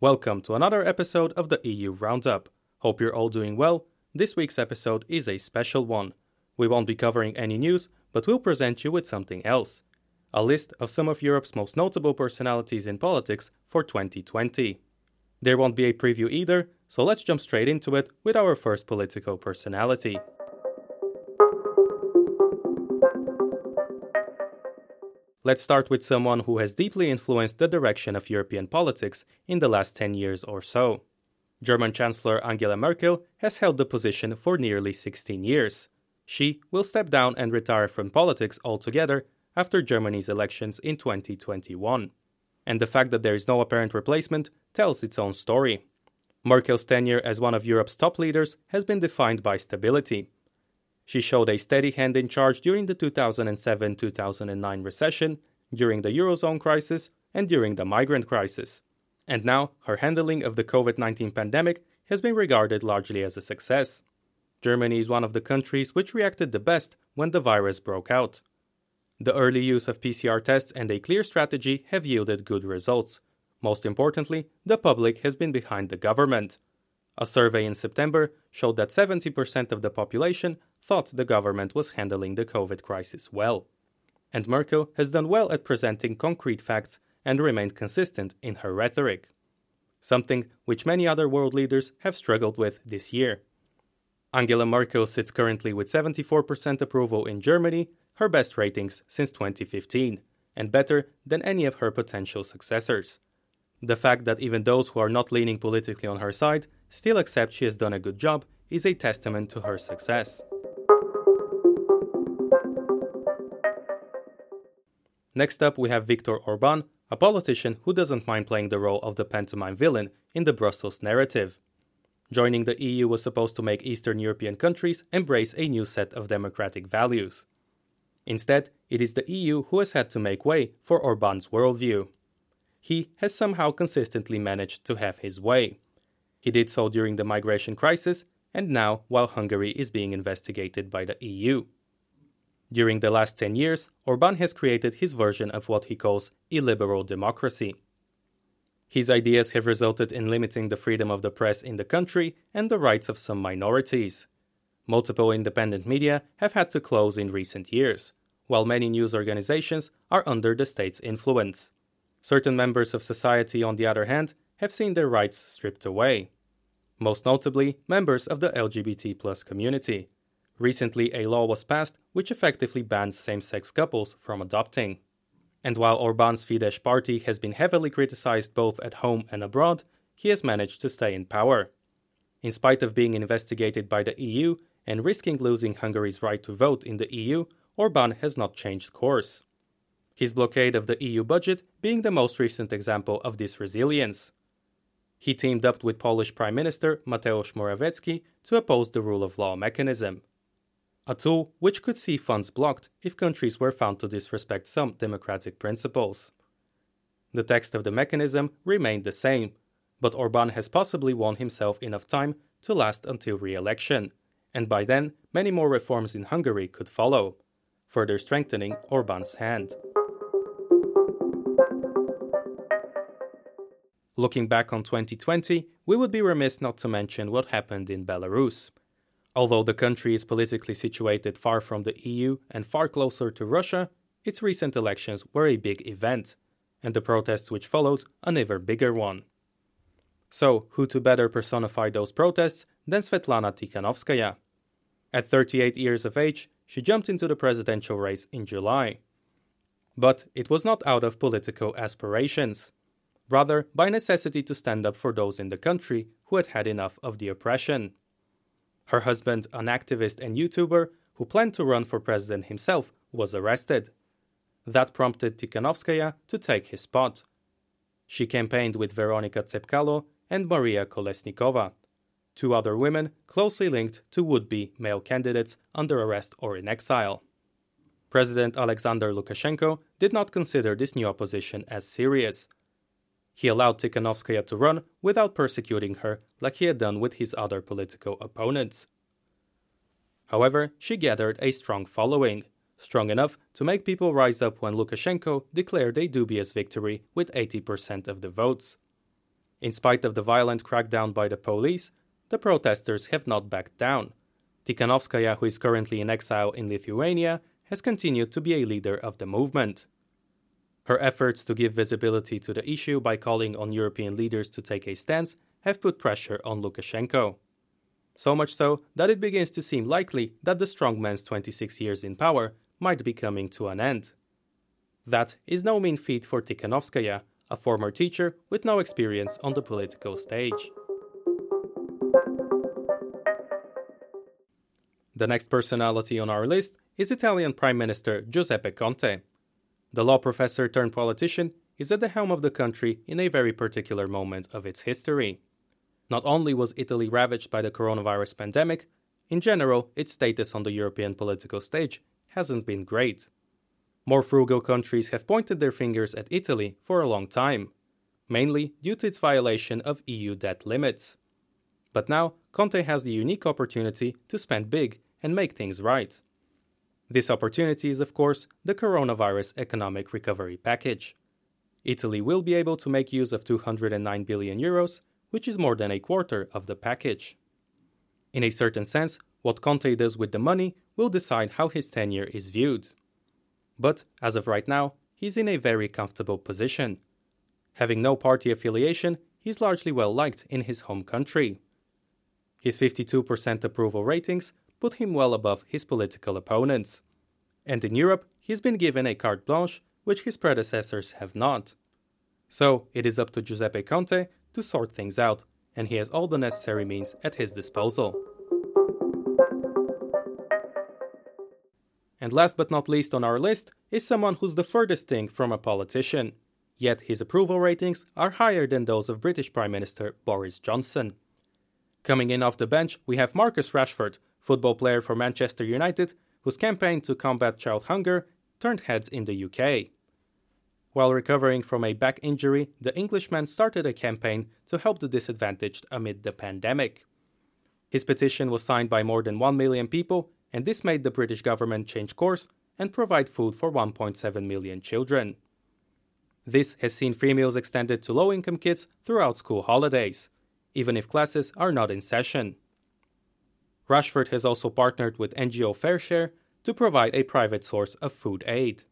Welcome to another episode of the EU Roundup. Hope you're all doing well. This week's episode is a special one. We won't be covering any news, but we'll present you with something else a list of some of Europe's most notable personalities in politics for 2020. There won't be a preview either, so let's jump straight into it with our first political personality. Let's start with someone who has deeply influenced the direction of European politics in the last 10 years or so. German Chancellor Angela Merkel has held the position for nearly 16 years. She will step down and retire from politics altogether after Germany's elections in 2021. And the fact that there is no apparent replacement tells its own story. Merkel's tenure as one of Europe's top leaders has been defined by stability. She showed a steady hand in charge during the 2007 2009 recession, during the Eurozone crisis, and during the migrant crisis. And now, her handling of the COVID 19 pandemic has been regarded largely as a success. Germany is one of the countries which reacted the best when the virus broke out. The early use of PCR tests and a clear strategy have yielded good results. Most importantly, the public has been behind the government. A survey in September showed that 70% of the population thought the government was handling the COVID crisis well. And Merkel has done well at presenting concrete facts and remained consistent in her rhetoric. Something which many other world leaders have struggled with this year. Angela Merkel sits currently with 74% approval in Germany, her best ratings since 2015, and better than any of her potential successors. The fact that even those who are not leaning politically on her side still accept she has done a good job is a testament to her success. Next up, we have Viktor Orban, a politician who doesn't mind playing the role of the pantomime villain in the Brussels narrative. Joining the EU was supposed to make Eastern European countries embrace a new set of democratic values. Instead, it is the EU who has had to make way for Orban's worldview. He has somehow consistently managed to have his way. He did so during the migration crisis and now while Hungary is being investigated by the EU. During the last 10 years, Orban has created his version of what he calls illiberal democracy. His ideas have resulted in limiting the freedom of the press in the country and the rights of some minorities. Multiple independent media have had to close in recent years, while many news organizations are under the state's influence. Certain members of society, on the other hand, have seen their rights stripped away. Most notably, members of the LGBT community, Recently, a law was passed which effectively bans same sex couples from adopting. And while Orban's Fidesz party has been heavily criticized both at home and abroad, he has managed to stay in power. In spite of being investigated by the EU and risking losing Hungary's right to vote in the EU, Orban has not changed course. His blockade of the EU budget being the most recent example of this resilience. He teamed up with Polish Prime Minister Mateusz Morawiecki to oppose the rule of law mechanism a tool which could see funds blocked if countries were found to disrespect some democratic principles. The text of the mechanism remained the same, but Orban has possibly won himself enough time to last until re election, and by then many more reforms in Hungary could follow, further strengthening Orban's hand. Looking back on 2020, we would be remiss not to mention what happened in Belarus. Although the country is politically situated far from the EU and far closer to Russia, its recent elections were a big event, and the protests which followed an ever bigger one. So, who to better personify those protests than Svetlana Tikhanovskaya? At 38 years of age, she jumped into the presidential race in July. But it was not out of political aspirations, rather by necessity to stand up for those in the country who had had enough of the oppression. Her husband, an activist and YouTuber who planned to run for president himself, was arrested. That prompted Tikhanovskaya to take his spot. She campaigned with Veronika Tsepkalo and Maria Kolesnikova, two other women closely linked to would be male candidates under arrest or in exile. President Alexander Lukashenko did not consider this new opposition as serious. He allowed Tikhanovskaya to run without persecuting her like he had done with his other political opponents. However, she gathered a strong following, strong enough to make people rise up when Lukashenko declared a dubious victory with 80% of the votes. In spite of the violent crackdown by the police, the protesters have not backed down. Tikhanovskaya, who is currently in exile in Lithuania, has continued to be a leader of the movement. Her efforts to give visibility to the issue by calling on European leaders to take a stance have put pressure on Lukashenko so much so that it begins to seem likely that the strongman's 26 years in power might be coming to an end. That is no mean feat for Tikhanovskaya, a former teacher with no experience on the political stage. The next personality on our list is Italian Prime Minister Giuseppe Conte. The law professor turned politician is at the helm of the country in a very particular moment of its history. Not only was Italy ravaged by the coronavirus pandemic, in general, its status on the European political stage hasn't been great. More frugal countries have pointed their fingers at Italy for a long time, mainly due to its violation of EU debt limits. But now, Conte has the unique opportunity to spend big and make things right. This opportunity is, of course, the coronavirus economic recovery package. Italy will be able to make use of 209 billion euros which is more than a quarter of the package. In a certain sense, what Conte does with the money will decide how his tenure is viewed. But as of right now, he's in a very comfortable position. Having no party affiliation, he's largely well liked in his home country. His 52% approval ratings put him well above his political opponents. And in Europe, he's been given a carte blanche, which his predecessors have not. So it is up to Giuseppe Conte to sort things out, and he has all the necessary means at his disposal. And last but not least on our list is someone who's the furthest thing from a politician. Yet his approval ratings are higher than those of British Prime Minister Boris Johnson. Coming in off the bench, we have Marcus Rashford, football player for Manchester United, whose campaign to combat child hunger turned heads in the UK. While recovering from a back injury, the Englishman started a campaign to help the disadvantaged amid the pandemic. His petition was signed by more than 1 million people, and this made the British government change course and provide food for 1.7 million children. This has seen free meals extended to low income kids throughout school holidays, even if classes are not in session. Rashford has also partnered with NGO FareShare to provide a private source of food aid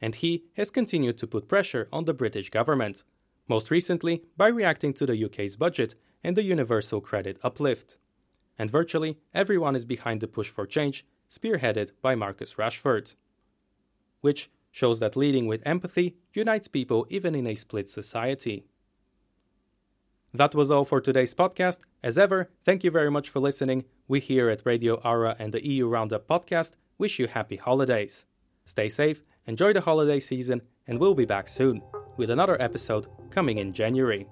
and he has continued to put pressure on the British government, most recently by reacting to the UK's budget and the universal credit uplift. And virtually everyone is behind the push for change, spearheaded by Marcus Rashford. Which shows that leading with empathy unites people even in a split society. That was all for today's podcast. As ever, thank you very much for listening. We here at Radio Aura and the EU Roundup podcast wish you happy holidays. Stay safe Enjoy the holiday season, and we'll be back soon with another episode coming in January.